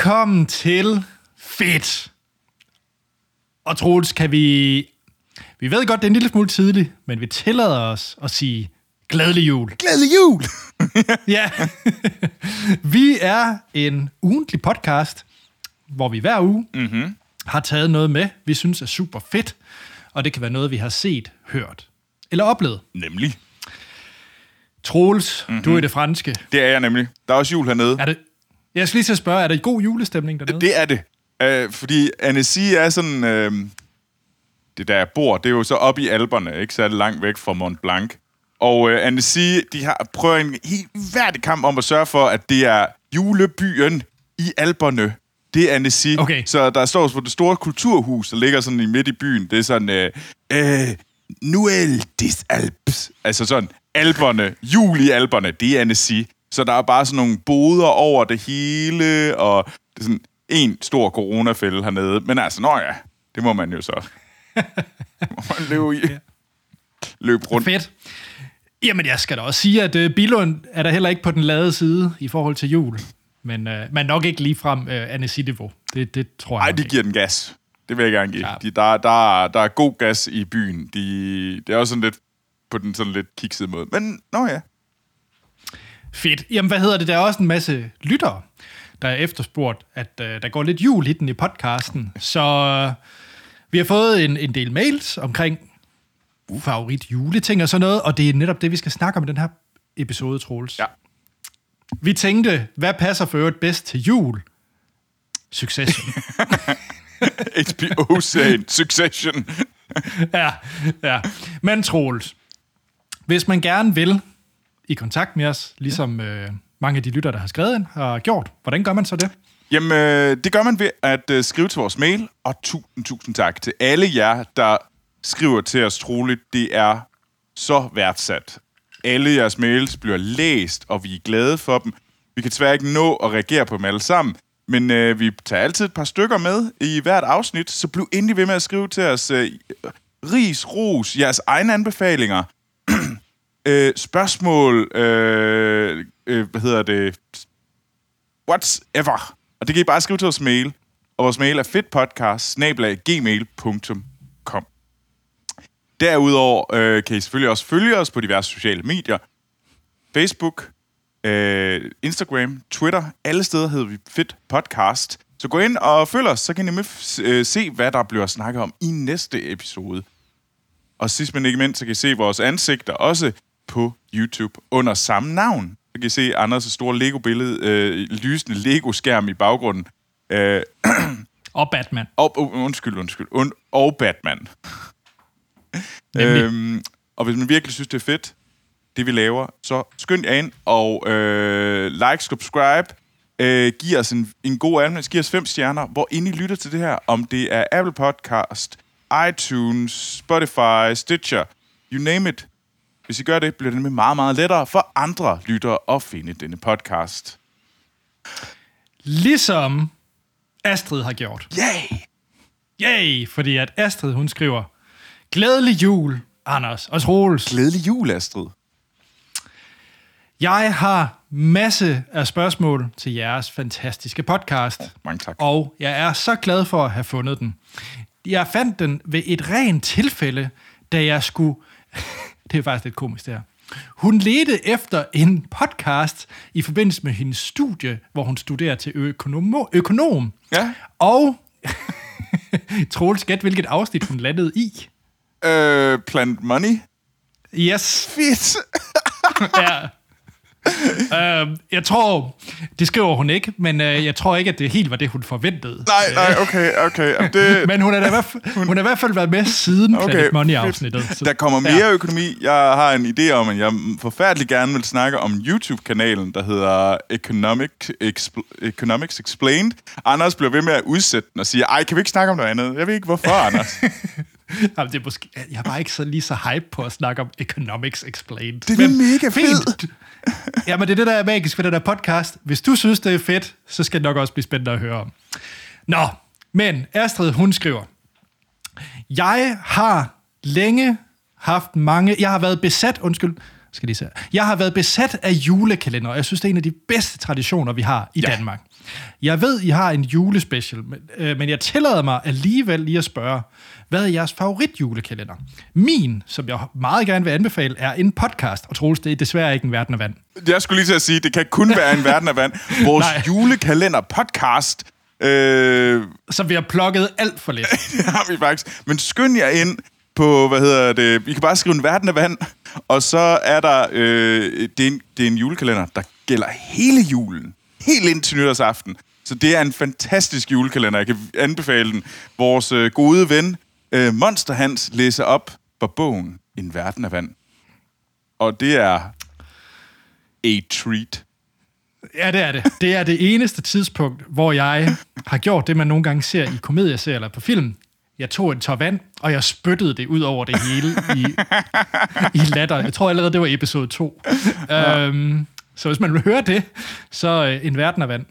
Velkommen til Fedt. Og Troels, kan vi... Vi ved godt, det er en lille smule tidligt, men vi tillader os at sige glædelig jul. Glædelig jul! Ja. vi er en ugentlig podcast, hvor vi hver uge mm-hmm. har taget noget med, vi synes er super fedt, og det kan være noget, vi har set, hørt eller oplevet. Nemlig. Troels, mm-hmm. du er i det franske. Det er jeg nemlig. Der er også jul hernede. Er det... Jeg skal lige til at spørge, er der god julestemning dernede? Det er det. Uh, fordi Annecy er sådan... Uh, det der jeg bor, det er jo så oppe i Alperne, ikke særlig langt væk fra Mont Blanc. Og uh, Annecy, de har prøvet en helt værdig kamp om at sørge for, at det er julebyen i Alperne. Det er Annecy. Okay. Så der står på det store kulturhus, der ligger sådan i midt i byen. Det er sådan... Uh, uh, Noël des Alpes. Altså sådan, Alperne, jul i Alperne, det er Annecy. Så der er bare sådan nogle boder over det hele, og det er sådan en stor coronafælde hernede. Men altså, nå ja, det må man jo så. må man løbe, i. løbe rundt. Fedt. Jamen, jeg skal da også sige, at uh, Bilund er der heller ikke på den lade side i forhold til jul. Men, uh, men nok ikke lige frem uh, Annecy-niveau. Det, det tror jeg Nej, de ikke. giver den gas. Det vil jeg gerne give. Ja. Ja. De, der, der, der er god gas i byen. De, det er også sådan lidt på den sådan lidt kiksede måde. Men, nå ja. Fedt. Jamen, hvad hedder det? Der er også en masse lyttere, der er efterspurgt, at uh, der går lidt jul i den i podcasten. Så uh, vi har fået en, en del mails omkring favorit juleting og sådan noget, og det er netop det, vi skal snakke om i den her episode, Troels. Ja. Vi tænkte, hvad passer for øvrigt bedst til jul? Succession. HBO-serien Succession. ja, ja. Men Troels, hvis man gerne vil i kontakt med os, ligesom øh, mange af de lytter, der har skrevet ind, har gjort, hvordan gør man så det? Jamen, øh, det gør man ved at øh, skrive til vores mail, og tusind, tusind tak til alle jer, der skriver til os troligt. Det er så værdsat. Alle jeres mails bliver læst, og vi er glade for dem. Vi kan desværre ikke nå at reagere på dem alle sammen, men øh, vi tager altid et par stykker med i hvert afsnit, så bliv endelig ved med at skrive til os. Øh, ris, ros, jeres egne anbefalinger, øh, spørgsmål, øh, øh, hvad hedder det, whatever. Og det kan I bare skrive til vores mail. Og vores mail er fedtpodcast gmail.com Derudover øh, kan I selvfølgelig også følge os på diverse sociale medier. Facebook, øh, Instagram, Twitter. Alle steder hedder vi Fit Podcast. Så gå ind og følg os, så kan I med øh, se, hvad der bliver snakket om i næste episode. Og sidst men ikke mindst, så kan I se vores ansigter også på YouTube under samme navn. Så kan I se Anders' store Lego-billede, øh, lysende Lego-skærm i baggrunden. Øh, Og Batman. og, oh, undskyld, undskyld. Und, og Batman. Øhm, og hvis man virkelig synes, det er fedt, det vi laver, så skynd jer ind og øh, like, subscribe, øh, giv os en, en god anmeldelse, giv os fem stjerner, hvor inde I lytter til det her, om det er Apple Podcast, iTunes, Spotify, Stitcher, you name it. Hvis I gør det, bliver det nemlig meget, meget lettere for andre lyttere at finde denne podcast. Ligesom Astrid har gjort. Yay! Yay! Fordi at Astrid, hun skriver, Glædelig jul, Anders og Troels. Glædelig jul, Astrid. Jeg har masse af spørgsmål til jeres fantastiske podcast. Mange tak. Og jeg er så glad for at have fundet den. Jeg fandt den ved et rent tilfælde, da jeg skulle... det er faktisk lidt komisk, det her. Hun ledte efter en podcast i forbindelse med hendes studie, hvor hun studerer til økonom. økonom. Ja. Og Troels, gæt, hvilket afsnit hun landede i. Øh, Plant Money. Yes. Fedt. ja. Uh, jeg tror, det skriver hun ikke, men uh, jeg tror ikke, at det helt var det, hun forventede. Nej, nej, okay, okay. Jamen, Det, Men hun har, da i hvert fald, hun har i hvert fald været med siden okay, Planet. Money-afsnittet. Så- Der kommer mere ja. økonomi. Jeg har en idé om, at jeg forfærdelig gerne vil snakke om YouTube-kanalen, der hedder Economic Expl- Economics Explained. Anders bliver ved med at udsætte den og siger, ej, kan vi ikke snakke om noget andet? Jeg ved ikke, hvorfor, Anders. Jamen, det er måske, jeg er bare ikke så lige så hype på at snakke om Economics Explained. Det er Men mega fedt. Jamen, det er det, der er magisk ved den der podcast. Hvis du synes, det er fedt, så skal det nok også blive spændende at høre om. Nå, men Astrid, hun skriver, Jeg har længe haft mange... Jeg har været besat, undskyld, Skal lige se. Jeg har været besat af julekalender, og jeg synes, det er en af de bedste traditioner, vi har i Ja. Danmark. Jeg ved, I har en julespecial, men, øh, men jeg tillader mig alligevel lige at spørge, hvad er jeres favoritjulekalender? Min, som jeg meget gerne vil anbefale, er en podcast, og Troels, det er desværre ikke en verden af vand. Jeg skulle lige til at sige, det kan kun være en verden af vand. Vores Nej. julekalender-podcast, øh, Så vi har plukket alt for lidt. det har vi faktisk. Men skynd jer ind på, hvad hedder det, I kan bare skrive en verden af vand, og så er der, øh, det, er en, det er en julekalender, der gælder hele julen. Helt ind til nytårsaften. Så det er en fantastisk julekalender. Jeg kan anbefale den. Vores øh, gode ven, øh, Monster Hans, læser op på bogen En verden af vand. Og det er a treat. Ja, det er det. Det er det eneste tidspunkt, hvor jeg har gjort det, man nogle gange ser i komedieserier eller på film. Jeg tog en tår vand, og jeg spyttede det ud over det hele i, i latter. Jeg tror allerede, det var episode 2. Øhm, så hvis man vil høre det, så øh, en verden af vand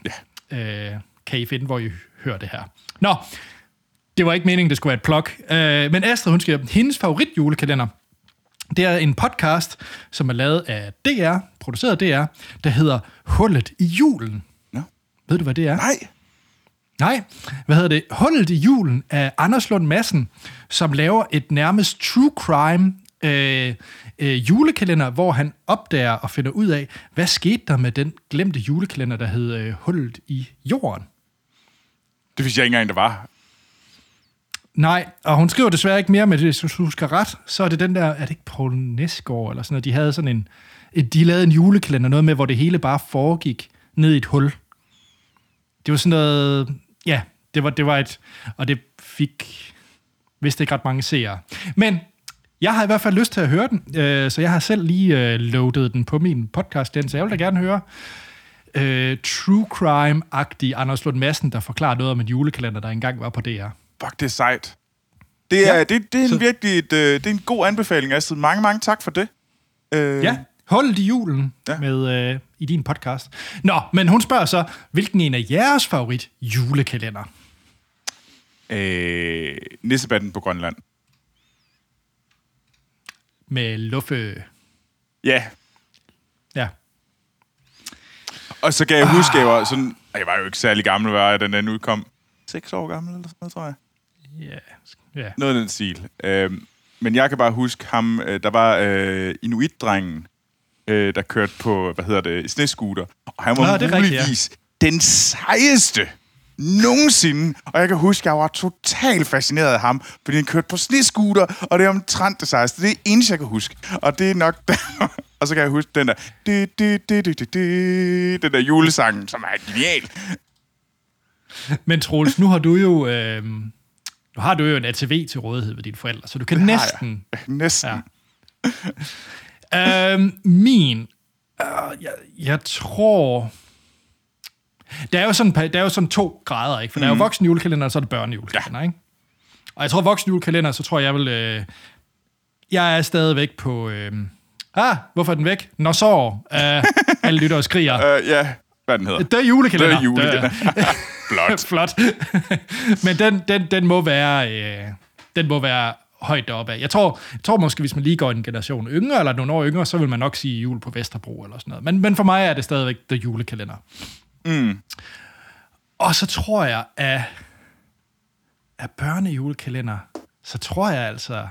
øh, kan I finde, hvor I hører det her. Nå, det var ikke meningen, det skulle være et plok. Øh, men Astrid, hun skriver, hendes favorit julekalender, det er en podcast, som er lavet af DR, produceret af DR, der hedder Hullet i julen. Nå. Ved du, hvad det er? Nej. Nej. Hvad hedder det? Hullet i julen af Anders Lund Madsen, som laver et nærmest true crime øh, øh, julekalender, hvor han opdager og finder ud af, hvad skete der med den glemte julekalender, der hed øh, Hullet i jorden. Det vidste jeg ikke engang, der var. Nej, og hun skriver desværre ikke mere, men hvis du husker ret, så er det den der, er det ikke Paul Næsgaard eller sådan noget, de havde sådan en, et, de lavede en julekalender, noget med, hvor det hele bare foregik ned i et hul. Det var sådan noget, ja, det var, det var et, og det fik vist ikke ret mange seere. Men jeg har i hvert fald lyst til at høre den, øh, så jeg har selv lige øh, loadet den på min podcast, den, så jeg vil da gerne høre øh, true crime-agtig Anders Lund Madsen, der forklarer noget om en julekalender, der engang var på DR. Fuck, det er sejt. Det er, Ja. det, det er en Så- virkelig et, øh, det er en god anbefaling, Astrid. Mange, mange tak for det. Øh, Ja, hold i julen Ja. med, øh, i din podcast. Nå, men hun spørger så, hvilken en af jeres favorit julekalender? Øh, Nissebanden på Grønland. Med Luffe... Ja. Ja. Og så kan jeg huske, jeg var sådan... Jeg var jo ikke særlig gammel, var jeg, da den udkom. Seks år gammel eller sådan noget, tror jeg. Ja. ja. Noget af den stil. Øhm, men jeg kan bare huske ham, øh, der var øh, Inuit-drengen, øh, der kørte på, hvad hedder det, snescooter. Og han var Nå, det er rigtigt, ja. muligvis den sejeste nogensinde. Og jeg kan huske, at jeg var totalt fascineret af ham, fordi han kørte på snescooter, og det er omtrent det sejeste. Det er det eneste, jeg kan huske. Og det er nok der. Og så kan jeg huske den der, den der julesang, som er genial. Men Troels, nu har du jo... Øh, nu har du jo en ATV til rådighed ved dine forældre, så du kan har næsten... Næsten. Ja. Øhm, min... Øh, jeg, jeg tror... Der er, jo sådan, der er jo sådan to grader, ikke? For mm. der er jo voksen julekalender, og så er det børnejulekalender, ja. ikke? Og jeg tror, voksen julekalender, så tror jeg, jeg vil... Øh, jeg er stadigvæk på... Øh, ah, hvorfor er den væk? Når så øh, alle lytter og skriger. Øh, ja, hvad den hedder. Det er julekalender. Det er julekalender. Blot. Flot. Men den, den, den må være... Øh, den må være højt deroppe af. Jeg tror, jeg tror måske, hvis man lige går en generation yngre, eller nogle år yngre, så vil man nok sige jul på Vesterbro, eller sådan noget. Men, men for mig er det stadigvæk The Julekalender. Mm. Og så tror jeg, at, at børnejulekalender, så tror jeg altså...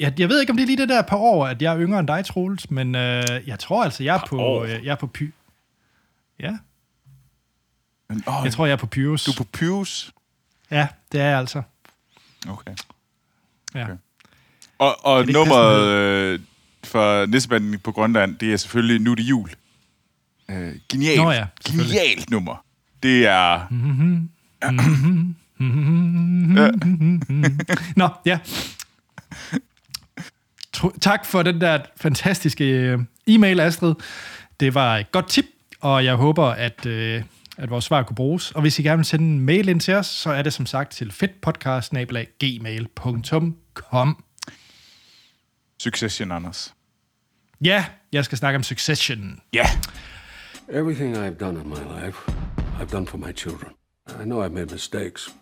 Jeg, jeg ved ikke, om det er lige det der par år, at jeg er yngre end dig, Troels, men øh, jeg tror altså, jeg er på, år? øh, jeg er på py... Ja, Men, åh, jeg tror, jeg er på Pyrus. du er på Pyrus? Ja, det er jeg altså. Okay. Ja. Okay. Og, og nummeret øh, for Nissebanden på Grønland, det er selvfølgelig Nu er det jul. Øh, genialt. Nå ja, genialt nummer. Det er... Nå, ja. Tak for den der fantastiske øh, e-mail, Astrid. Det var et godt tip, og jeg håber, at, øh, at vores svar kunne bruges. Og hvis I gerne vil sende en mail ind til os, så er det som sagt til fedtpodcast.gmail.com. Succession, Anders. Ja, jeg skal snakke om Succession. Ja. Everything I've done in my life, I've done for my children. I know I've made mistakes,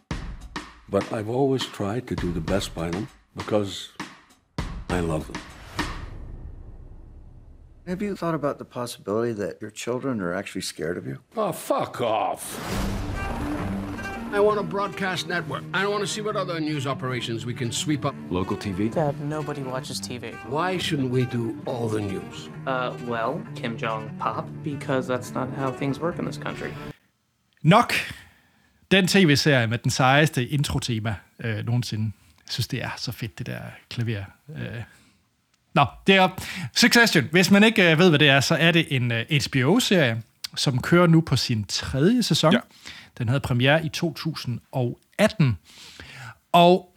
but I've always tried to do the best by them because I love them. Have you thought about the possibility that your children are actually scared of you? Oh, fuck off. I want a broadcast network. I want to see what other news operations we can sweep up. Local TV? Dad, nobody watches TV. Why shouldn't we do all the news? Uh, well, Kim Jong Pop, because that's not how things work in this country. Nok den tv-serie med den sejeste intro-tema øh, nogensinde. Jeg synes, det er så fedt, det der klaver. Øh. Nå, det er Succession. Hvis man ikke øh, ved, hvad det er, så er det en øh, HBO-serie, som kører nu på sin tredje sæson. Ja. Den havde premiere i 2018. Og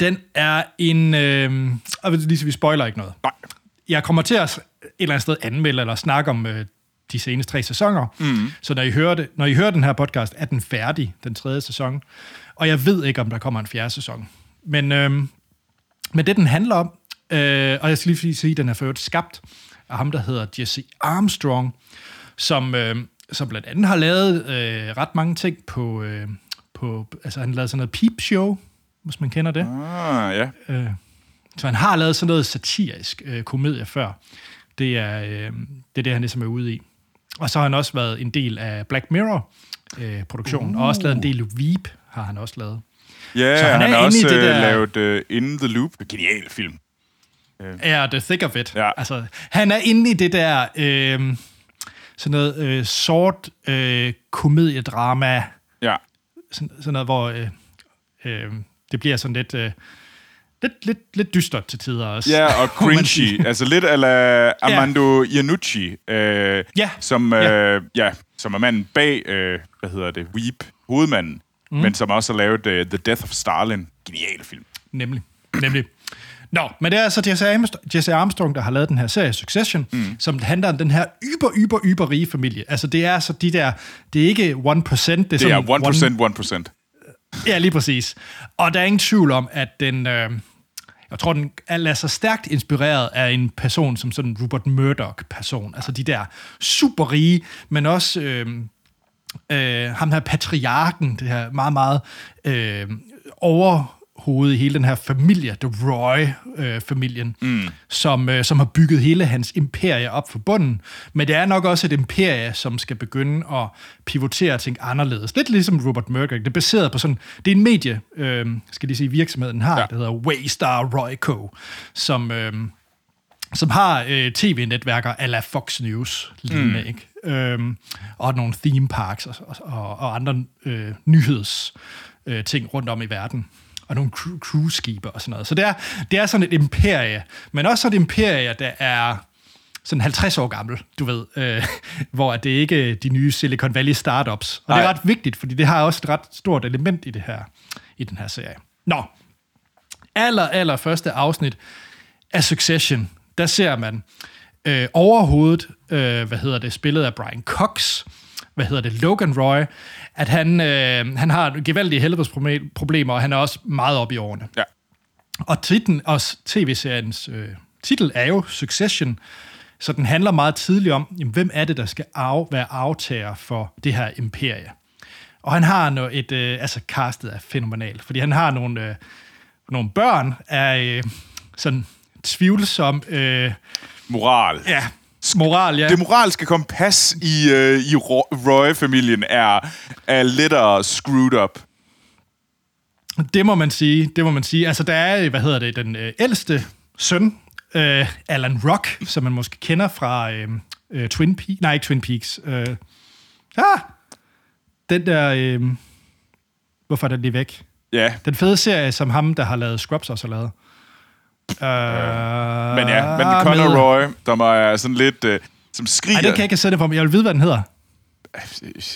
den er en... Øh, og lige så vi spoiler ikke noget. Nej. Jeg kommer til at et eller andet sted anmelde eller snakke om øh, de seneste tre sæsoner. Mm. Så når I, hører det, når I hører den her podcast, er den færdig, den tredje sæson. Og jeg ved ikke, om der kommer en fjerde sæson. Men, øh, men det, den handler om, øh, og jeg skal lige sige, at den er øvrigt skabt af ham, der hedder Jesse Armstrong, som, øh, som blandt andet har lavet øh, ret mange ting på... Øh, på altså, han lavet sådan noget peep show, hvis man kender det. Ah, ja. Så han har lavet sådan noget satirisk øh, komedie før. Det er, øh, det er det, han ligesom er ude i. Og så har han også været en del af Black Mirror-produktionen, uh. og også lavet en del af Veep, har han også lavet. Ja, Så han han, har også det øh, der- lavet uh, In the Loop. Genial film. Ja, The Thick of It. Ja. Altså, han er inde i det der øh, sådan noget øh, sort øh, komediedrama, Ja. sådan, sådan noget, hvor øh, øh, det bliver sådan lidt, øh, lidt, lidt, lidt dystert til tider også. Ja, og cringy. altså lidt ala Armando Iannucci. Øh, Ja. Som, øh, Ja. ja. ja, som er manden bag, øh, hvad hedder det, Weep, hovedmanden. Mm. Men som også har lavet uh, The Death of Stalin. Genial film. Nemlig. Nemlig. Nå, men det er altså Jesse Armstrong, Jesse Armstrong, der har lavet den her serie Succession, mm. som handler om den her yber, yber, yber rige familie. Altså, det er så de der... Det er ikke 1%, det er, Det er sådan 1%, 1%. Ja, lige præcis. Og der er ingen tvivl om, at den... Øh, jeg tror, den er sig stærkt inspireret af en person som sådan Rupert Murdoch-person. Altså de der super rige, men også øh, øh, ham her patriarken, det her meget, meget øh, overhoved i hele den her familie, The Roy-familien, mm. som, øh, som har bygget hele hans imperie op for bunden. Men det er nok også et imperie, som skal begynde at pivotere og tænke anderledes. Lidt ligesom Robert Murdoch. Det er baseret på sådan... Det er en medie, øh, skal de sige, virksomheden har, ja. Der hedder Waystar Royco, som... Øh, som har øh, tv-netværker ala Fox News, lignende, mm. ikke? Øhm, og nogle theme parks og, og, og andre øh, nyheds øh, ting rundt om i verden. Og nogle cru- cruise-skibe og sådan noget. Så det er, det er sådan et imperie, men også sådan et imperie, der er sådan 50 år gammel, du ved, øh, hvor det ikke er de nye Silicon Valley startups. Og Nej. det er ret vigtigt, fordi det har også et ret stort element i det her, i den her serie. Nå, aller, aller første afsnit af Succession, der ser man øh, overhovedet, øh, hvad hedder det, spillet af Brian Cox, hvad hedder det, Logan Roy, at han, øh, han har gevaldige helbredsproblemer, og han er også meget op i årene. Ja. Og titlen, og tv-seriens øh, titel er jo Succession, så den handler meget tidligt om, jamen, hvem er det, der skal arve, være aftager for det her imperie. Og han har no, et, øh, altså castet er fænomenalt, fordi han har nogle, øh, nogle børn af øh, sådan tvivlsom, øh, Moral. ja, moral, ja. Det moralske kompas i, øh, i Ro- Roy-familien er, er lettere screwed up. Det må man sige, det må man sige. Altså, der er, hvad hedder det, den øh, ældste søn, øh, Alan Rock, som man måske kender fra øh, øh, Twin Peaks. Nej, ikke Twin Peaks. Øh, ah, den der... Øh, hvorfor er den lige væk? Ja, Den fede serie, som ham, der har lavet Scrubs, også har lavet. Øh, men ja, men Conor med- Roy, der er sådan lidt, øh, som skriger... Ej, den kan jeg ikke sætte på, men jeg vil vide, hvad den hedder.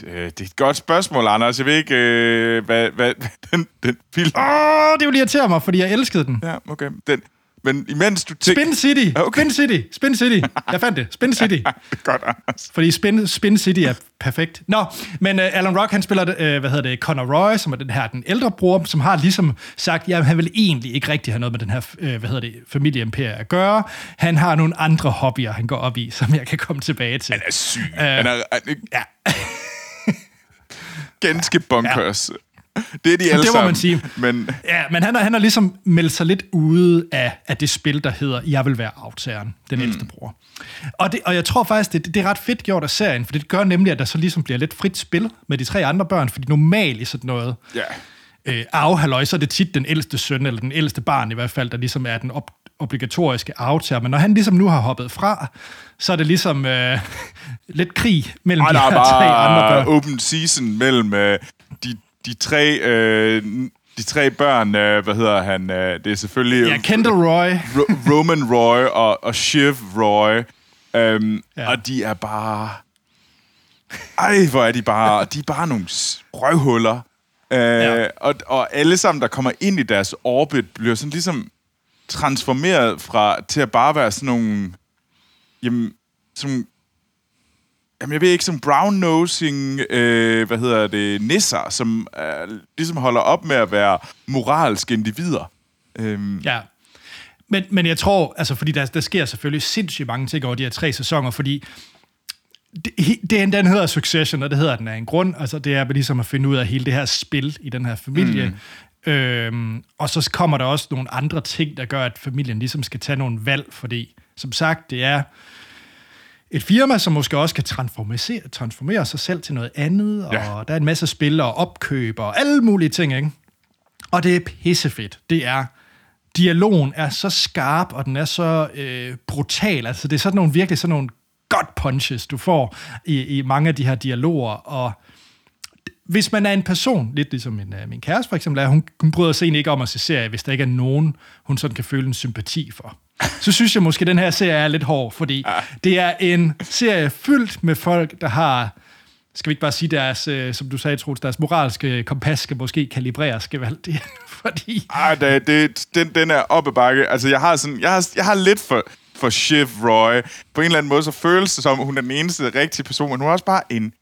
Øh, det er et godt spørgsmål, Anders. Jeg ved ikke, øh, hvad, hvad, hvad den, den film... Åh, det vil irritere mig, fordi jeg elskede den. Ja, okay. Den, men imens du tænker... Spin City. Okay. Spin City. Spin City. Jeg fandt det. Spin City. Det er godt, Anders. Fordi Spin, Spin City er perfekt. Nå, men uh, Alan Rock, han spiller, uh, hvad hedder det, Conor Roy, som er den her, den ældre bror, som har ligesom sagt, ja, han vil egentlig ikke rigtig have noget med den her, uh, hvad hedder det, familieimperie at gøre. Han har nogle andre hobbyer, han går op i, som jeg kan komme tilbage til. Han er syg. Han er, han er ja. ganske bonkers. Det er de alle Det må sammen. man sige. Men Ja, men han har, han har ligesom meldt sig lidt ude af, af det spil, der hedder Jeg vil være aftageren, den mm. ældste bror. Og, det, og jeg tror faktisk, det, det er ret fedt gjort af serien, for det gør nemlig, at der så ligesom bliver lidt frit spil med de tre andre børn, fordi normalt i sådan noget ja, øh, arvehalløj, så er det tit den ældste søn, eller den ældste barn i hvert fald, der ligesom er den op, obligatoriske aftager. Men når han ligesom nu har hoppet fra, så er det ligesom øh, lidt krig mellem Ej, de her er tre andre børn. open season mellem øh, de, tre... Øh, de tre børn, øh, hvad hedder han? Øh, det er selvfølgelig Ja, Kendall Roy. Ro- Roman Roy og, og Shiv Roy. Øhm, Ja. Og de er bare... Ej, hvor er de bare... De er bare nogle røvhuller. Øh, Ja. og, og alle sammen, der kommer ind i deres orbit, bliver sådan ligesom transformeret fra til at bare være sådan nogle... Jamen, sådan Jamen, jeg ved ikke, som brown-nosing, øh, hvad hedder det, nisser, som øh, ligesom holder op med at være moralske individer. Øhm, Ja. Men, men jeg tror, altså fordi der, der sker selvfølgelig sindssygt mange ting over de her tre sæsoner, fordi det, det, den hedder Succession, og det hedder den af en grund. Altså det er ligesom at finde ud af hele det her spil i den her familie. Mm. Øhm, og så kommer der også nogle andre ting, der gør, at familien ligesom skal tage nogle valg, fordi som sagt, det er et firma, som måske også kan transformere, transformere sig selv til noget andet, og Ja. der er en masse spil og opkøb og alle mulige ting, ikke? Og det er pissefedt. Det er, dialogen er så skarp, og den er så øh, brutal. Altså, det er sådan nogle virkelig sådan nogle godt punches, du får i, i mange af de her dialoger, og hvis man er en person, lidt ligesom min, øh, min kæreste for eksempel, er, hun, hun bryder sig egentlig ikke om at se serie, hvis der ikke er nogen, hun sådan kan føle en sympati for. Så synes jeg måske, at den her serie er lidt hård, fordi det er en serie fyldt med folk, der har, skal vi ikke bare sige deres, øh, som du sagde, Troels, deres moralske kompas skal måske kalibreres gevaldigt, fordi... Ej, det, det, den, den er oppe bakke. Altså, jeg har, sådan, jeg har, jeg har lidt for, for Shiv Roy. På en eller anden måde, så føles det som, at hun er den eneste rigtige person, men hun er også bare en...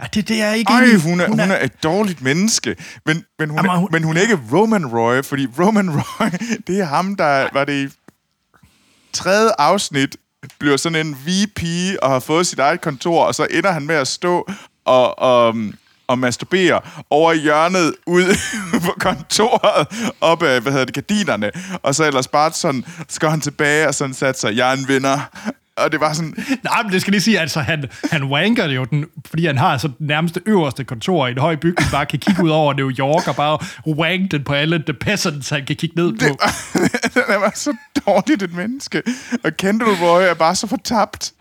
Ej, det, det er ikke Ej, enig. hun er, hun er et dårligt menneske. Men, men, hun, Jamen, er, hun- men hun er ikke Roman Roy, fordi Roman Roy, det er ham, der var det i tredje afsnit, bliver sådan en VP og har fået sit eget kontor, og så ender han med at stå og, og, og masturbere over hjørnet ud på kontoret, op af, hvad hedder det, gardinerne, og så ellers bare sådan, så går han tilbage og sådan satte sig, jeg er en vinder. Og det var sådan, Nej, men det skal lige sige, altså han, han wanker det jo, den, fordi han har så den nærmeste øverste kontor i en høj bygning, bare kan kigge ud over New York og bare wank den på alle the peasants, han kan kigge ned på. han var så dårligt et menneske. Og Kendall Roy er bare så fortabt.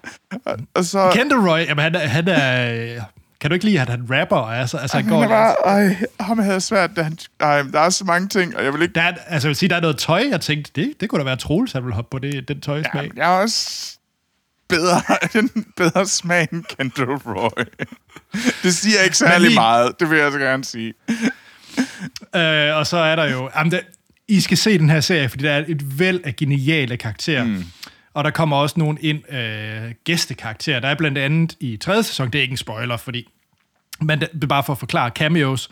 Og, og så... Kendall Roy, jamen han han er... Kan du ikke lide, at han rapper? Altså, altså han går... bare, ej, ham havde svært, da han, ej, der er så mange ting, og jeg vil ikke... Der er, altså, jeg vil sige, der er noget tøj, jeg tænkte, det, det kunne da være Troels, han ville hoppe på det, den tøjsmag. Ja, jeg er også bedre, bedre smag end Kendall Roy. Det siger ikke særlig lige- meget, det vil jeg så gerne sige. Øh, og så er der jo... Jamen, der, I skal se den her serie, fordi der er et væld af geniale karakterer. Mm. Og der kommer også nogle ind øh, gæstekarakterer. Der er blandt andet i tredje sæson, det er ikke en spoiler, fordi... Men det er bare for at forklare cameos.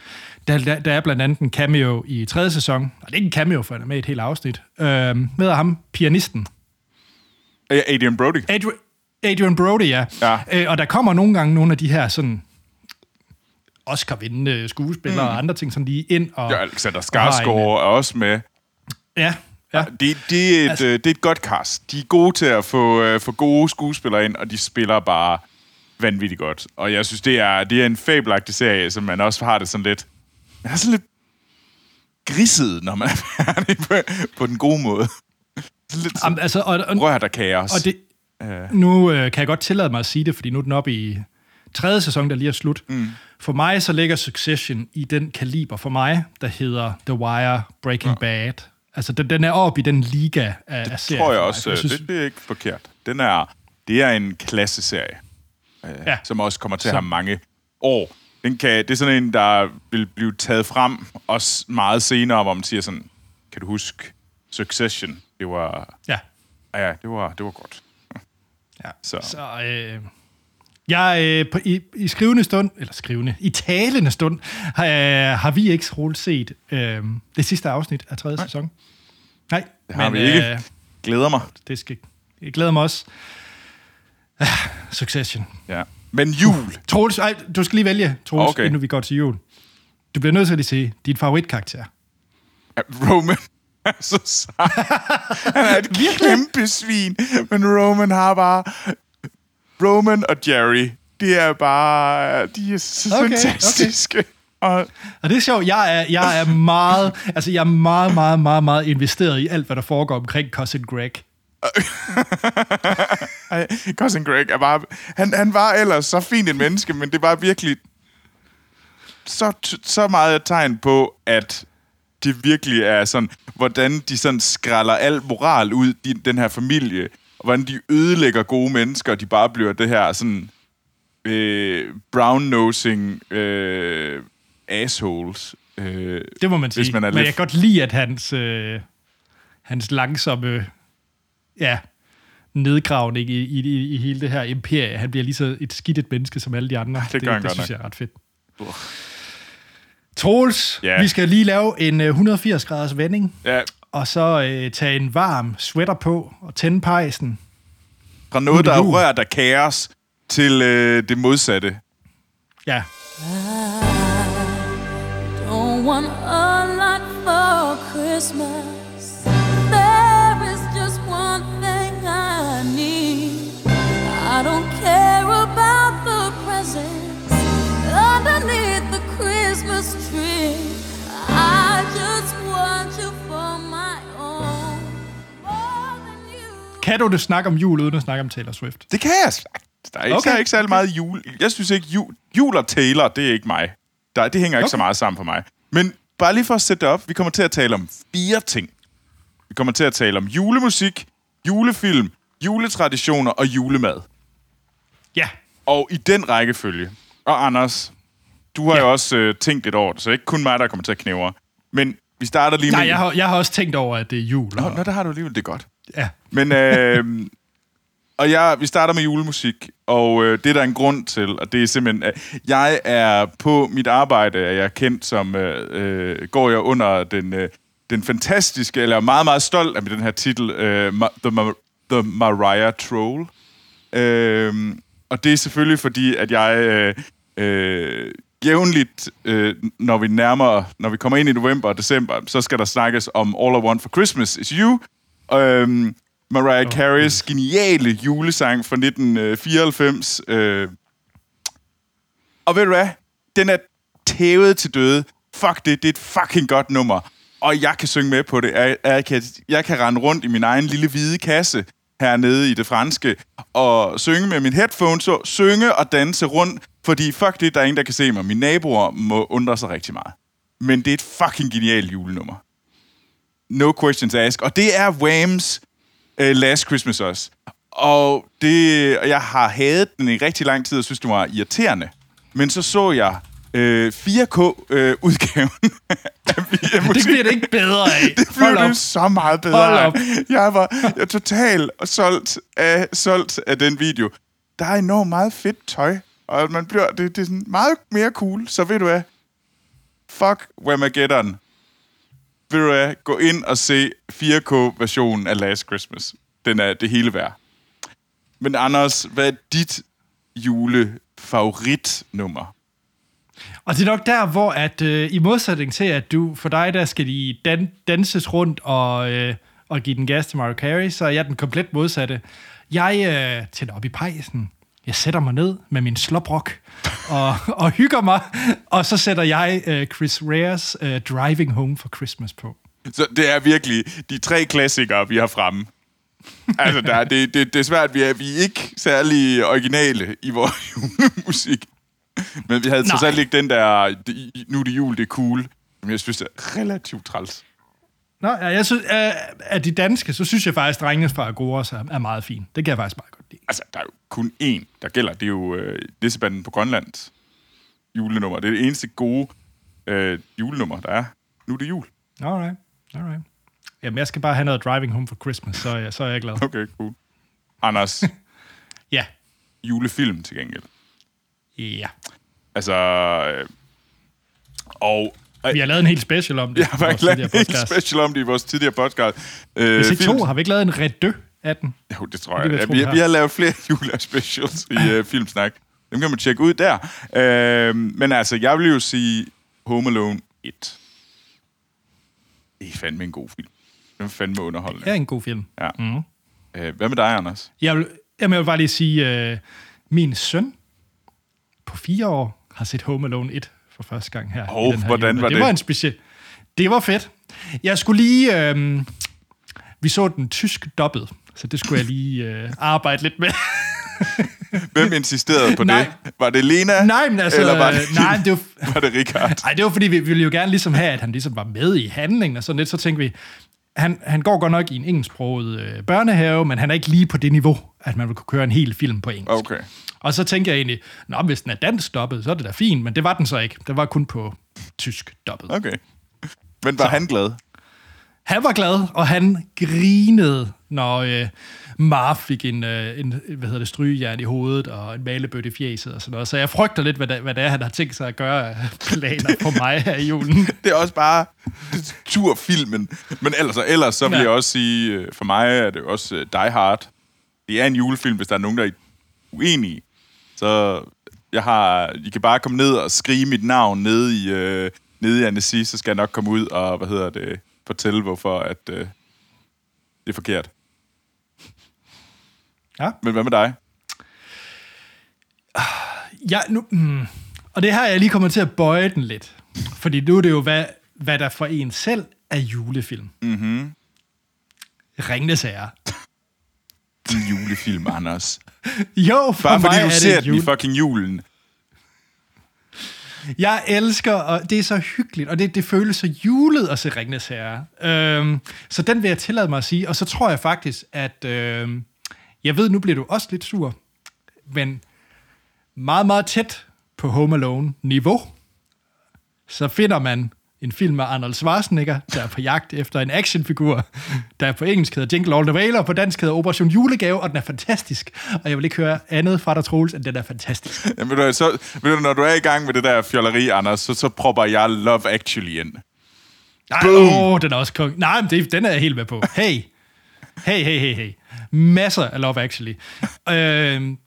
Der, der, der er blandt andet en cameo i tredje sæson. Og det er ikke en cameo, for han er med i et helt afsnit. Øh, med ham, pianisten. Adrian Brody. Adrian, Adrian Brody, ja. Ja. Øh, og der kommer nogle gange nogle af de her sådan Oscar-vindende skuespillere mm. og andre ting sådan lige ind. Og, Ja, Alexander og har Skarsgård er også med. En, ja, ja. Det, det, er et, Altså- altså, det er et godt cast. De er gode til at få, øh, få gode skuespillere ind, og de spiller bare vanvittigt godt. Og jeg synes, det er, det er en fabelagtig serie, som man også har det sådan lidt... Man er sådan lidt griset, når man er færdig på, på den gode måde. Lidt Jamen, altså, og, og, rørt af kaos. og det, nu øh, kan jeg godt tillade mig at sige det, fordi nu er den oppe i tredje sæson, der lige er slut. Mm. For mig så ligger Succession i den kaliber for mig, der hedder The Wire, Breaking ja. Bad. Altså, den, den er oppe i den liga af, af serier. tror jeg også, Jeg jeg synes, det, det er ikke forkert. Den er, det er en klasseserie, ja. som også kommer til at have mange år. Den kan, det er sådan en, der vil blive taget frem, også meget senere, hvor man siger sådan, kan du huske Succession? Det var, Ja. ja, ja det var, det var godt. Ja. Så. Så øh, jeg, øh, på, i, i skrivende stund, eller skrivende, i talende stund, har, øh, har vi ikke roligt set øh, det sidste afsnit af tredje Nej. sæson. Nej, Det har vi ikke. Glæder mig. det skal, jeg glæder mig også. Ah, Succession. Ja. Men jul. Troels, ej, du skal lige vælge, Troels, Okay. inden vi går til jul. Du bliver nødt til at sige, din favoritkarakter. Ja, Roman er så sej. Han er et kæmpe svin, men Roman har bare... Roman og Jerry, det er bare... De er så Okay, okay. fantastiske. Og Og det er sjovt, jeg er, jeg er meget, altså jeg er meget, meget, meget, meget investeret i alt, hvad der foregår omkring Cousin Greg. Cousin Greg er bare... Han, han var ellers så fint en menneske, men det var virkelig så, så meget et tegn på, at det virkelig er sådan, hvordan de sådan skralder al moral ud i den her familie, og hvordan de ødelægger gode mennesker, og de bare bliver det her sådan øh, brown-nosing øh, assholes. Øh, Det må man sige. Man Men lidt- jeg kan godt lide, at hans, øh, hans langsomme ja, nedgravning i, i, i, hele det her imperie, han bliver lige så et skidt menneske som alle de andre. det gør han det godt synes jeg er ret fedt. Troels, Ja. vi skal lige lave en øh, 180 graders vending, ja, og så øh, tage en varm sweater på og tænde pejsen. fra noget, der er jul. rørt af kaos, til øh, det modsatte. Ja, Don't want a lot for Christmas. Kan du det snakke om jul, uden at snakke om Taylor Swift? Det kan jeg. Der er ikke, okay. Der er ikke særlig meget jul. Jeg synes ikke, jul, jul og Taylor, det er ikke mig. Der, det hænger ikke okay. så Okay. meget sammen for mig. Men bare lige for at sætte det op, vi kommer til at tale om fire ting. Vi kommer til at tale om julemusik, julefilm, juletraditioner og julemad. Ja, Og i den rækkefølge. Og Anders, du har ja. Jo også øh, tænkt lidt over det, så ikke kun mig, der kommer til at knævre. Men vi starter lige nej, med... jeg har, jeg har også tænkt over, at det er jul. Nå, og- nå, der har du alligevel det godt. Ja. Men, øh, og jeg, vi starter med julemusik, og øh, det er der en grund til, og det er simpelthen, at jeg er på mit arbejde, er jeg kendt som, øh, øh går jeg under den, øh, den fantastiske, eller meget, meget stolt af den her titel, øh, The, Ma- The Mariah Troll. Øh, og det er selvfølgelig fordi, at jeg øh, øh, jævnligt, øh, når vi nærmer, når vi kommer ind i november og december, så skal der snakkes om All I Want for Christmas is You. Øhm, Mariah Careys geniale julesang fra 1994. Øh, og ved du hvad? Den er tævet til døde. Fuck det, det er et fucking godt nummer. Og jeg kan synge med på det. Jeg, jeg, kan, jeg kan rende rundt i min egen lille hvide kasse hernede i det franske, og synge med min headphones, og synge og danse rundt, fordi fuck det, der er ingen, der kan se mig. Mine naboer må undre sig rigtig meget. Men det er et fucking genialt julenummer. No questions asked. Og det er Whams uh, Last Christmas også. Og det, og jeg har hadet den i rigtig lang tid, og synes, det var irriterende. Men så så jeg øh, 4K-udgaven af Det bliver det ikke bedre af. det blev Hold op. det så meget bedre. Hold op. Jeg var jeg er totalt solgt af, solgt af den video. Der er enormt meget fedt tøj, og man bliver, det, det er sådan meget mere cool. Så ved du hvad? Fuck Whamageddon. Ved du hvad? Gå ind og se 4K-versionen af Last Christmas. Den er det hele værd. Men Anders, hvad er dit julefavoritnummer? Og det er nok der, hvor at øh, i modsætning til, at du for dig, der skal de dan- danses rundt og, øh, og give den gas til Mario Carey, så er jeg den komplet modsatte. Jeg øh, tænder op i pejsen. Jeg sætter mig ned med min slobrok og, og hygger mig, og så sætter jeg øh, Chris Rares øh, Driving Home for Christmas på. Så det er virkelig de tre klassikere, vi har fremme. Altså, der, er- det, det, det er svært. Vi er, vi er ikke særlig originale i vores julemusik. Men vi havde trods alt ikke den der, nu er det jul, det er cool. Men jeg synes, det er relativt træls. Nå, ja, jeg synes, øh, af de danske, så synes jeg faktisk, at Drengene fra Agoras er, er meget fin. Det kan jeg faktisk meget godt lide. Altså, der er jo kun én, der gælder. Det er jo øh, Nissebanden på Grønlands julenummer. Det er det eneste gode øh, julenummer, der er. Nu er det jul. Alright, alright. Jamen, jeg skal bare have noget Driving Home for Christmas, så, så er jeg glad. Okay, cool. Anders, Ja. julefilm til gengæld. Ja. Altså, øh, og Vi har lavet en helt special om det. Jeg har faktisk lavet en podcast. special om det i vores tidligere podcast. Øh, Hvis ikke to, har vi ikke lavet en redø af den? Jo, det tror Det jeg. vil jeg tro, vi, vi har. vi har lavet flere julespecials i uh, Filmsnak. Dem kan man tjekke ud der. Øh, men altså, jeg vil jo sige, Home Alone 1. Det er fandme en god film. Den er fandme underholdende. Det er en god film. Ja. Mm. Øh, hvad med dig, Anders? Jeg vil, jamen, jeg vil bare lige sige, øh, min søn på fire år har set Home Alone 1 for første gang her. Den her hvordan jul. var det? det? var en speciel... Det var fedt. Jeg skulle lige... Øh, vi så den tysk dobbelt, så det skulle jeg lige øh, arbejde lidt med. Hvem insisterede på Nej. det? Var det Lena? Nej, men altså... Eller var det, nej, det var, var det Richard? Nej, det var fordi, vi, vi ville jo gerne ligesom have, at han ligesom var med i handlingen og sådan lidt. Så tænkte vi, han, han går godt nok i en engelsksproget øh, børnehave, men han er ikke lige på det niveau, at man vil kunne køre en hel film på engelsk. Okay. Og så tænker jeg egentlig, Nå, hvis den er dansk dobbelt, så er det da fint, men det var den så ikke. Det var kun på tysk dobbelt. Okay. Men var så. han glad? Han var glad, og han grinede, når øh, Marv fik en, øh, en hvad hedder det, strygejern i hovedet og en malebøtte i fjeset og sådan noget. Så jeg frygter lidt, hvad det, hvad det er, han har tænkt sig at gøre planer for mig her i julen. Det er også bare turfilmen. Men ellers, ellers så vil Ja. jeg også sige, øh, for mig er det også øh, Die Hard. Det er en julefilm, hvis der er nogen, der er uenige. Så jeg har, I kan bare komme ned og skrige mit navn nede i, øh, nede i Annecy, så skal jeg nok komme ud og, hvad hedder det, fortælle, hvorfor at, øh, det er forkert. Ja. Men hvad med dig? Ja, nu, mm, og det her er jeg lige kommet til at bøje den lidt. Fordi nu er det jo, hvad, hvad der for en selv er julefilm. Mm-hmm. Ringnes Herre. En julefilm, Anders. Jo, for Bare mig fordi er du det ser et den i jule- fucking julen. Jeg elsker, og det er så hyggeligt, og det, det føles så julet at se Ringnes Herre. Øhm, så den vil jeg tillade mig at sige, og så tror jeg faktisk, at øhm, jeg ved, nu bliver du også lidt sur, men meget, meget tæt på Home Alone-niveau, så finder man en film med Arnold Schwarzenegger, der er på jagt efter en actionfigur, der på engelsk hedder Jingle All The Way, og på dansk hedder Operation Julegave, og den er fantastisk. Og jeg vil ikke høre andet fra dig, Troels, end den er fantastisk. Jamen, ved du, så, ved du, når du er i gang med det der fjolleri, Anders, så, så propper jeg Love Actually ind. Nej, åh, den er også kong. Nej, men det, den er jeg helt med på. Hey. Hey, hey, hey, hey. Masser af Love Actually. øhm,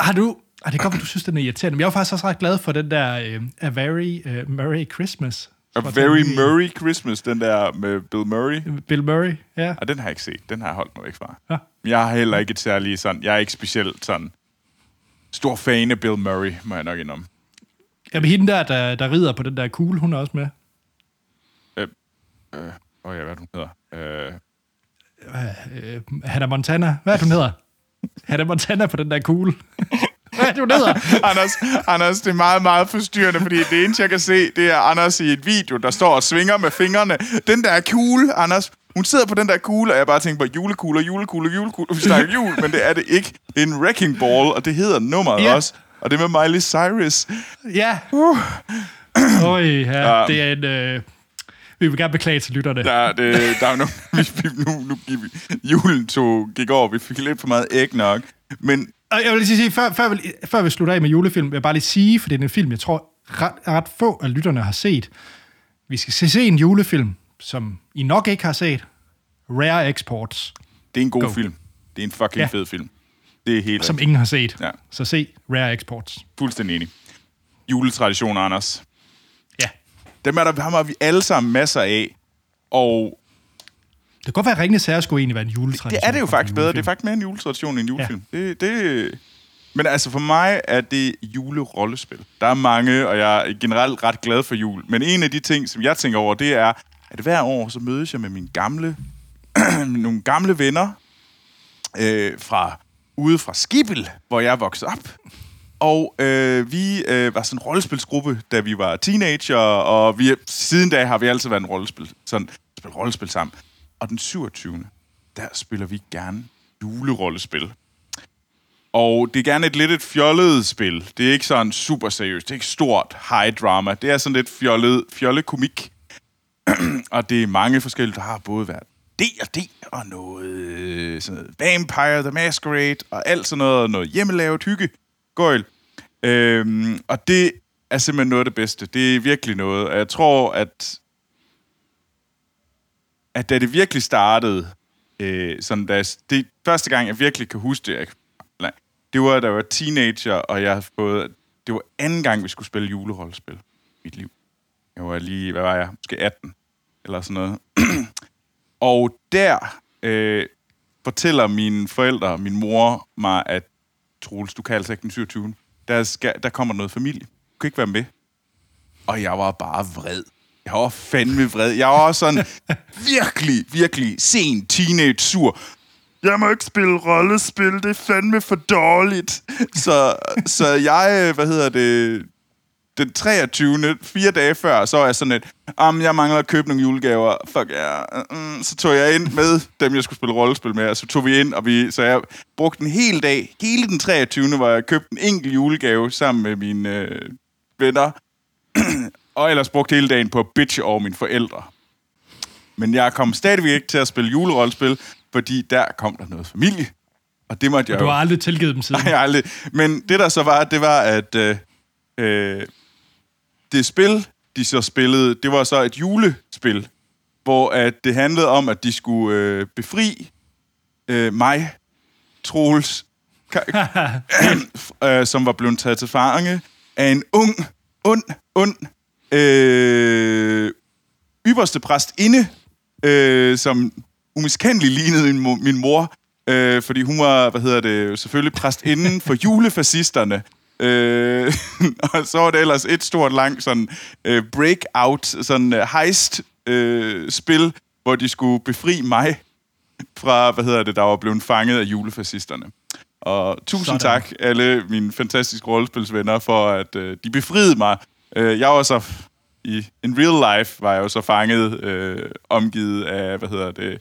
har du... Ah, det kan godt være, du synes, den er irriterende, men jeg var faktisk også ret glad for den der øh, A Very uh, Merry Christmas. A Very den Murray Christmas, den der med Bill Murray. Bill Murray, ja. Ah, den har jeg ikke set. Den har jeg holdt mig væk fra. Ja. Jeg har heller ikke et særligt sådan... Jeg er ikke specielt sådan... Stor fan af Bill Murray, må jeg nok indrømme. Jamen, hende der, der, der rider på den der kugle, hun er også med. Åh oh, ja, hvad er hun hedder? Øh, Øh, Hannah Montana. Hvad er hun hedder? Hannah Montana på den der kugle. Hvad er hun hedder? Anders, Anders, det er meget, meget forstyrrende, fordi det eneste, jeg kan se, det er Anders i et video, der står og svinger med fingrene. Den der er cool, Anders. Hun sidder på den der kugle, og jeg bare tænker på julekugler, julekugler, julekugler. Vi snakker jul, men det er det ikke. Det er en wrecking ball, og det hedder nummeret Ja. også. Og det er med Miley Cyrus. Ja. Øj, ja, Ja. det er en... Øh, vi vil gerne beklage til lytterne. Der, det, der er nogle, vi, vi, nu, nu gik julen tog, gik over, vi fik lidt for meget æg nok. Men Og jeg vil lige sige, før, før, vi, før vi slutter af med julefilm, vil jeg bare lige sige, for det er en film, jeg tror ret, ret få af lytterne har set. Vi skal se, se en julefilm, som I nok ikke har set. Rare Exports, det er en god Go. film. Det er en fucking Ja. fed film. Det er helt som ingen har set. Ja. Så se Rare Exports. fuldstændig enig. Juletraditioner, Anders. Dem er der, ham har vi alle sammen masser af. Og Det kan godt være, at Ringnes Herre skulle egentlig være en juletradition. det er det jo faktisk bedre. Det er faktisk mere en juletradition end en julefilm. Ja. Det, det, men altså for mig er det julerollespil. Der er mange, og jeg er generelt ret glad for jul. Men en af de ting, som jeg tænker over, det er, at hver år så mødes jeg med mine gamle, nogle gamle venner øh, fra ude fra Skibel, hvor jeg vokset op. Og øh, vi øh, var sådan en rollespilsgruppe, da vi var teenager, og vi, siden da har vi altid været en rollespil, sådan, spil rollespil sammen. Og den 27. der spiller vi gerne julerollespil. Og det er gerne et lidt et fjollet spil. Det er ikke sådan super seriøst. Det er ikke stort high drama. Det er sådan lidt fjollet, fjollet komik. og det er mange forskellige, der har både været D&D og noget, sådan noget Vampire the Masquerade og alt sådan noget, noget hjemmelavet hygge. Gøjl. Øhm, og det er simpelthen noget af det bedste. Det er virkelig noget. Og jeg tror, at at da det virkelig startede, øh, sådan da, det første gang, jeg virkelig kan huske det, jeg, nej, det var, da jeg var teenager, og jeg havde fået, det var anden gang, vi skulle spille julerollespil. mit liv. Jeg var lige, hvad var jeg, måske 18, eller sådan noget. og der øh, fortæller mine forældre, min mor, mig, at Troels, du kan altså ikke den 27. Der, skal, der kommer noget familie. Du kan ikke være med. Og jeg var bare vred. Jeg var fandme vred. Jeg var sådan virkelig, virkelig sen teenage sur. Jeg må ikke spille rollespil, det er fandme for dårligt. Så, så jeg, hvad hedder det, den 23. fire dage før, så var jeg sådan et, om jeg mangler at købe nogle julegaver. Fuck ja. Yeah. Så tog jeg ind med dem, jeg skulle spille rollespil med, og så tog vi ind, og vi, så jeg brugte en hel dag, hele den 23. hvor jeg købte en enkelt julegave sammen med mine øh, venner, og ellers brugte hele dagen på at bitche over mine forældre. Men jeg kom stadigvæk ikke til at spille julerollespil, fordi der kom der noget familie. Og det måtte jeg Du jo... har aldrig tilgivet dem siden. Nej, aldrig. Men det der så var, det var, at øh, øh, det spil, de så spillede, det var så et julespil, hvor at det handlede om, at de skulle øh, befri øh, mig, Troels, øh, som var blevet taget til fange af en ung, ond, ond, øh, ypperste præst inde, øh, som umiskendeligt lignede min, min mor, øh, fordi hun var, hvad hedder det, selvfølgelig præst inden for julefascisterne. Øh, og så var det ellers et stort, langt sådan øh, breakout, sådan øh, heist øh, spil, hvor de skulle befri mig fra, hvad hedder det, der var blevet fanget af julefascisterne. Og tusind Sådan. Tak, alle mine fantastiske rollespilsvenner, for at øh, de befriede mig. Øh, jeg var så i in real life var jeg jo så fanget, øh, omgivet af, hvad hedder det,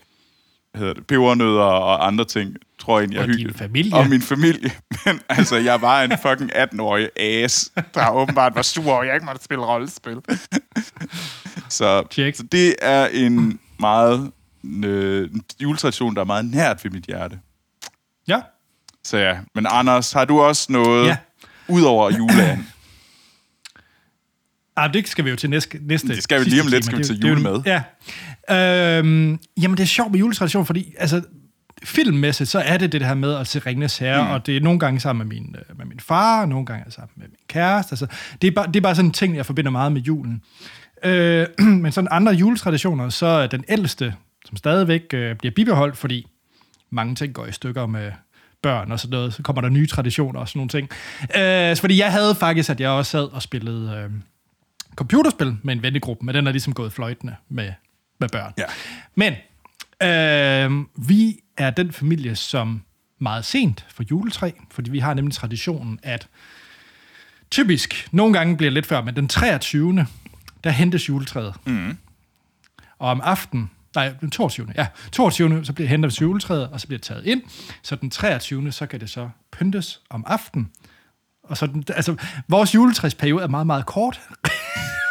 hedder det, pebernødder og andre ting, tror jeg egentlig, jeg Og din hyggede. familie. Og min familie. Men altså, jeg var en fucking 18-årig ass, der åbenbart var sur over, jeg ikke måtte spille rollespil. så, Check. så det er en meget øh, en juletradition, der er meget nært ved mit hjerte. Ja. Så ja, men Anders, har du også noget Ja. ja. ud over juleand? Ah, det skal vi jo til næste, næste Det skal vi lige om lidt, skal vi til julemad. det Ja. Øhm, jamen, det er sjovt med juletradition, fordi altså, filmmæssigt, så er det det her med at se Ringnes Herre, mm. og det er nogle gange sammen med min, øh, med min far, og nogle gange er sammen med min kæreste. Altså, det, er bare, det er bare sådan en ting, jeg forbinder meget med julen. Øh, men sådan andre juletraditioner, så er den ældste, som stadigvæk øh, bliver bibeholdt, fordi mange ting går i stykker med børn og sådan noget, så kommer der nye traditioner og sådan nogle ting. Øh, så fordi jeg havde faktisk, at jeg også sad og spillede øh, computerspil med en vennegruppe, men den er ligesom gået fløjtende med, med børn. Ja. Men øh, vi er den familie, som meget sent for juletræ, fordi vi har nemlig traditionen, at typisk, nogle gange bliver det lidt før, men den 23. der hentes juletræet. Mm. Og om aftenen, nej, den 22. Ja, 22. så bliver hentet juletræet, og så bliver det taget ind. Så den 23. så kan det så pyntes om aftenen. Og så den, altså, vores juletræsperiode er meget, meget kort.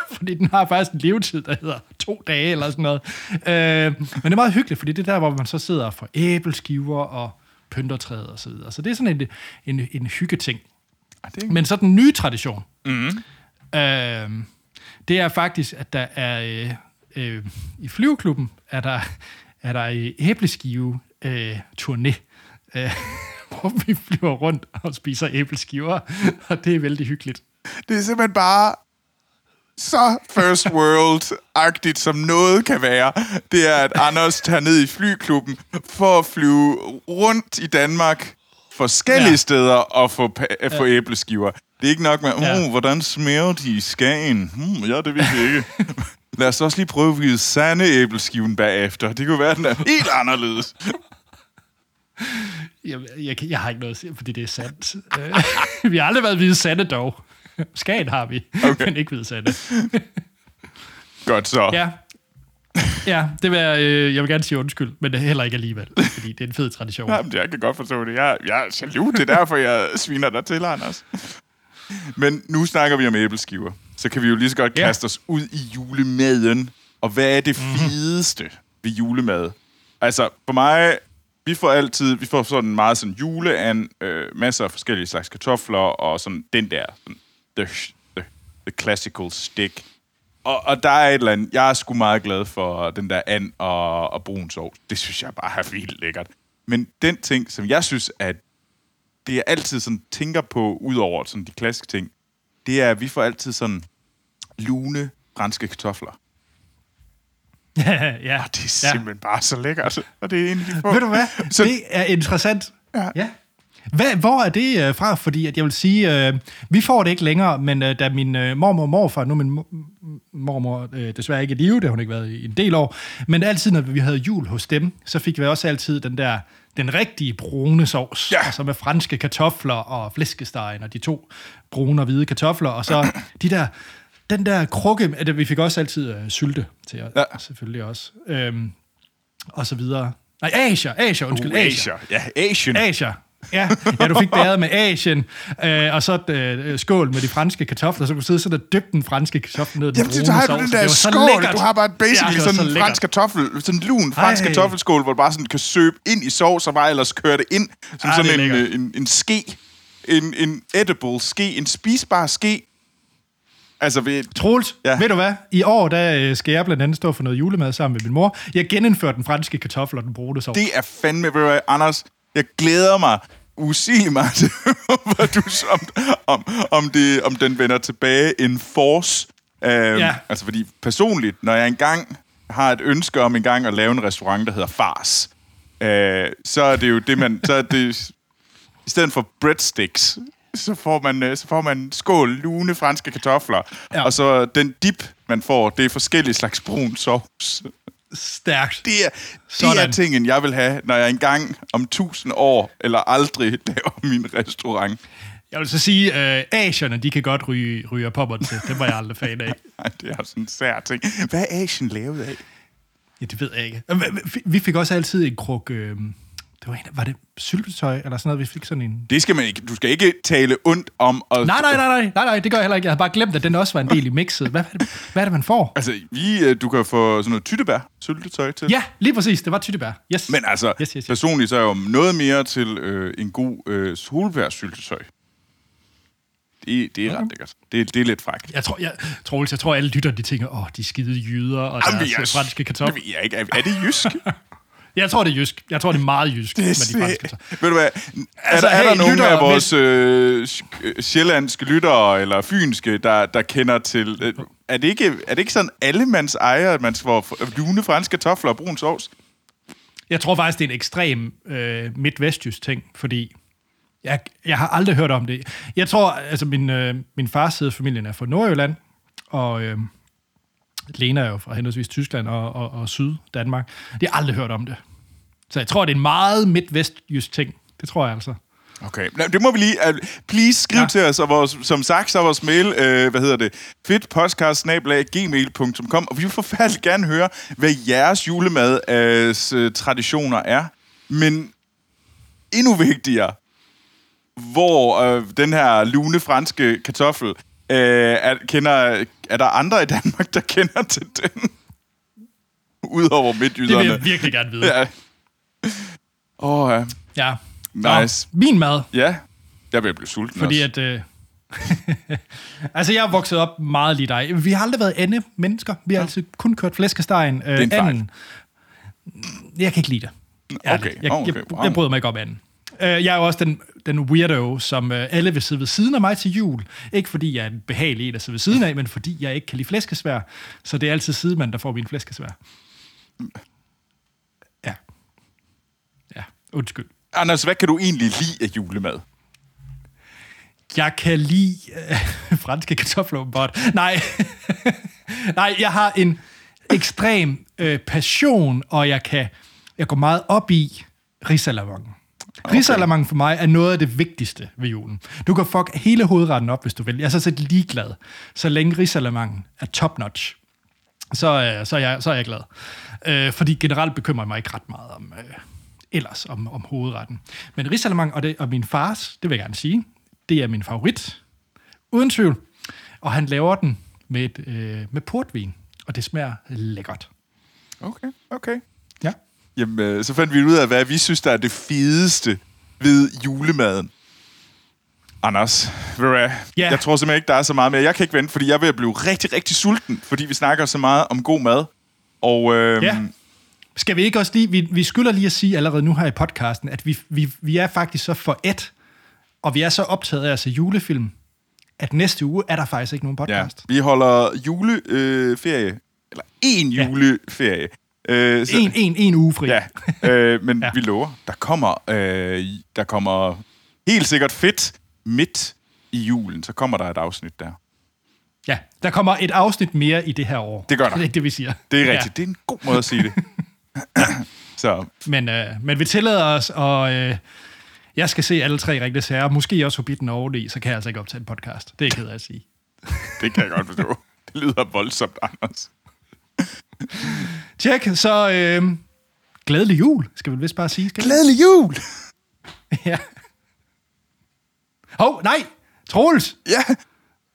fordi den har faktisk en levetid, der hedder to dage eller sådan noget. Øh, men det er meget hyggeligt, fordi det er der, hvor man så sidder og får æbleskiver og pynter træet og så videre. Så det er sådan en, en, en hyggeting. Det Men så den nye tradition, mm. øh, det er faktisk, at der er øh, øh, i flyveklubben, er der, er der æbleskive øh, turné, øh, hvor vi flyver rundt og spiser æbleskiver, og det er vældig hyggeligt. Det er simpelthen bare så first world-agtigt, som noget kan være. Det er, at Anders tager ned i flyklubben for at flyve rundt i Danmark forskellige Ja. ja. steder og få, pa- få æbleskiver. Det er ikke nok med, uh, Ja. hvordan smager de i Skagen? Hmm, ja, det ved jeg ikke. Lad os også lige prøve at sande æbleskiven bagefter. Det kunne være, den er helt anderledes. Jeg, jeg, jeg har ikke noget at sige, fordi det er sandt. Øh, vi har aldrig været hvide sande dog. Skagen har vi, okay. men ikke hvide sande. Godt så. Ja. Ja, det vil jeg, øh, jeg vil gerne sige undskyld, men det er heller ikke alligevel, fordi det er en fed tradition. Jamen, jeg kan godt forstå det. Jeg, jeg er jaloux. Det er derfor, jeg sviner dig til, Anders. Men nu snakker vi om æbleskiver. Så kan vi jo lige så godt Ja. kaste os ud i julemaden. Og hvad er det fedeste ved julemad? Altså, for mig, vi får altid, vi får sådan meget sådan juleand, øh, masser af forskellige slags kartofler, og sådan den der, sådan, the, the, the classical stick. Og, og der er et eller andet, jeg er sgu meget glad for den der and og, og brun sovs. Det synes jeg bare er vildt lækkert. Men den ting, som jeg synes, at det jeg altid sådan tænker på, ud over sådan de klassiske ting, det er, at vi får altid sådan lune franske kartofler. ja, ja. Og det er simpelthen bare så lækkert. Og det er en af de. Ved du hvad? Så... Det er interessant. Ja. ja. Hvad, hvor er det øh, fra? Fordi at jeg vil sige, øh, vi får det ikke længere, men øh, da min øh, mormor og morfar, nu min mo- mormor øh, desværre ikke i live, det har hun ikke været i en del år, men altid, når vi havde jul hos dem, så fik vi også altid den der, den rigtige brune sovs, Ja. altså med franske kartofler og flæskestegen, og de to brune og hvide kartofler, og så de der, den der krukke, altså, vi fik også altid øh, sylte til, ja. selvfølgelig også, øhm, og så videre. Nej, Asia, Asia, undskyld, Uh, Asia. Asia. Ja, Asian. Asia. Ja, ja, du fik bæret med Asien, øh, og så øh, skål med de franske kartofler, så du sidde sådan og dyppe den franske kartoffel ned i den Jamen, brune så har sovs. du den Det der var så skål. lækkert. Du har bare basically var sådan så en lækkert. fransk kartoffel, sådan en lun fransk Ej. kartoffelskål, hvor du bare sådan kan søbe ind i sovs, og bare ellers køre det ind som Ej, er sådan en, øh, en, en ske. En, en edible ske. En spisbar ske. Altså, ved, Troels, Ja. ja. ved du hvad? I år der øh, skal jeg blandt andet stå for noget julemad sammen med min mor. Jeg genindførte den franske kartoffel og den brune sovs. det er fandme, ved du hvad, Anders, jeg glæder mig usigeligt meget til, hvad du om, om, om, det, om den vender tilbage in force. Øhm, Ja. Altså, fordi personligt, når jeg engang har et ønske om engang at lave en restaurant, der hedder Fars, øh, så er det jo det, man... Så er det, I stedet for breadsticks, så får man, øh, så får man en skål lune franske kartofler. Ja. og så den dip, man får, det er forskellige slags brun sovs. Stærkt. Det er, det er tingen, jeg vil have, når jeg engang om tusind år, eller aldrig laver min restaurant. Jeg vil så sige, at øh, asierne, de kan godt ryge, ryge popper til. Det var jeg aldrig fan af. Det er sådan en sær ting. Hvad er Asien lavet af? Ja, det ved jeg ikke. Vi- Vi fik også altid en kruk... Øh, det var, en, var det syltetøj eller sådan noget? Vi fik sådan en... Det skal man ikke. Du skal ikke tale ondt om... At, Nej, nej, nej, nej, nej, nej, det gør jeg heller ikke. Jeg havde bare glemt, at den også var en del i mixet. Hvad, hvad, er, det, hvad er det, man får? Altså, vi, øh, du kan få sådan noget tyttebær, syltetøj til. Ja, lige præcis. Det var tyttebær. Yes. Men altså, Yes, yes, yes. personligt så er jeg jo noget mere til øh, en god øh, solbærsyltetøj. Det, det er ret lækkert. Det, det er lidt frækt. Jeg tror, jeg, Troels, jeg tror, alle lytter, de tænker, åh, de skide jyder og Jamen, deres jeg- franske Det kartofler. jeg. Er, er det jysk? Jeg tror, det er jysk. Jeg tror, det er meget jysk med de Det franske kartofler. Ved du hvad? Er, Altså, der, er hey, der nogen af vores øh, øh, sjællandske lyttere, eller fynske, der, der kender til... Øh, er, det ikke, er det ikke sådan allemands ejer, at man får lune franske kartofler og brun sovs? Jeg tror faktisk, det er en ekstrem øh, midtvestjysk ting, fordi jeg, jeg har aldrig hørt om det. Jeg tror, altså min, øh, min fars side af familien er fra Nordjylland, og øh, Lena er jo fra henholdsvis Tyskland og, og, og Syd-Danmark. De har aldrig hørt om det. Så jeg tror, det er en meget midtvestjysk ting. Det tror jeg altså. Okay, det må vi lige... Uh, please skriv ja. Til os, og vores, som sagt, så vores mail, uh, hvad hedder det, fedtpodcast-gmail.com, og vi vil forfærdeligt gerne høre, hvad jeres julemads uh, traditioner er. Men endnu vigtigere, hvor uh, den her lune franske kartoffel, uh, er, kender, er der andre i Danmark, der kender til den? Udover Det vil midtjyderne. jeg virkelig gerne vide. Ja. Åh, oh, ja. Ja. Nice. Nå, min mad, ja. Jeg vil blive sulten fordi også. at... Øh, altså, jeg er vokset op meget lige dig. Vi har aldrig været ande mennesker. Vi har altid kun kørt flæskestegen. Øh, er en anden. Jeg kan ikke lide det. Okay, Jeg, okay, jeg, wow. jeg bryder mig ikke om anden. Øh, Jeg er jo også den, den weirdo, som øh, alle vil sidde ved siden af mig til jul. Ikke fordi jeg er en behagelig en at sidde ved siden af, men fordi jeg ikke kan lide flæskesvær. Så det er altid sidemand, der får min flæskesvær. Ja. Ja, undskyld. Anders, hvad kan du egentlig lide af julemad? Jeg kan lide øh, franske kartofler, åbenbart. Nej. Nej, jeg har en ekstrem øh, passion, og jeg kan jeg går meget op i risalamande. Okay. Risalamang for mig er noget af det vigtigste ved julen. Du kan fuck hele hovedretten op, hvis du vil. Jeg er så set ligeglad, så længe risalamangen er top-notch. Så, øh, så, er jeg, så er jeg glad. Øh, fordi generelt bekymrer jeg mig ikke ret meget om, øh, ellers om, om hovedretten. Men risalamang og, det, og min fars, det vil jeg gerne sige, det er min favorit. Uden tvivl. Og han laver den med, et, øh, med portvin, og det smager lækkert. Okay, okay. Ja. Jamen, øh, så fandt vi ud af, hvad vi synes, der er det fedeste ved julemaden. Anders, ved? Ja. jeg tror simpelthen ikke, der er så meget mere. Jeg kan ikke vente, fordi jeg at blive rigtig, rigtig sulten, fordi vi snakker så meget om god mad. Og øh, Ja. Skal vi ikke også lige, vi, vi skylder lige at sige allerede nu her i podcasten, at vi, vi, vi er faktisk så for et, og vi er så optaget af at se julefilm, at næste uge er der faktisk ikke nogen Ja, podcast. vi holder juleferie, øh, eller en Ja. juleferie. Øh, så- En, en, en uge fri. Ja, øh, men Ja. ja. vi lover, der kommer, øh, der kommer helt sikkert fedt midt i julen, så kommer der et afsnit der. ja. Der kommer et afsnit mere i det her år. Det gør der. Det er ikke det, vi siger. Det er Ja. rigtigt, det er en god måde at sige det. så Men, øh, men vi tillader os, og øh, jeg skal se alle tre rigtige sager. Måske også Hobbiten Overly, så kan jeg altså ikke optage en podcast. Det er jeg ked af at sige. det kan jeg godt forstå. Det lyder voldsomt, Anders. Tjek, så øh, glædelig jul, skal vi vist bare sige. Skal? Glædelig jul! Ja. Hov, nej! Troels! Ja,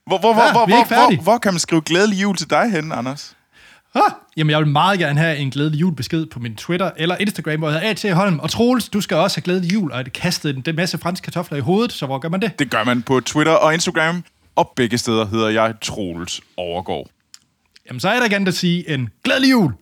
hvor, hvor, hvor, Ja, hvor, hvor, hvor, hvor kan man skrive glædelig jul til dig hen, Anders? Ah, jamen, jeg vil meget gerne have en glædelig julbesked på min Twitter eller Instagram, hvor jeg hedder A.T. Holm. Og Troels, du skal også have glædelig jul, og jeg kastede en, masse franske kartofler i hovedet, så hvor gør man det? Det gør man på Twitter og Instagram, og begge steder hedder jeg Troels Overgaard. Jamen, så er der gerne at sige en glædelig jul!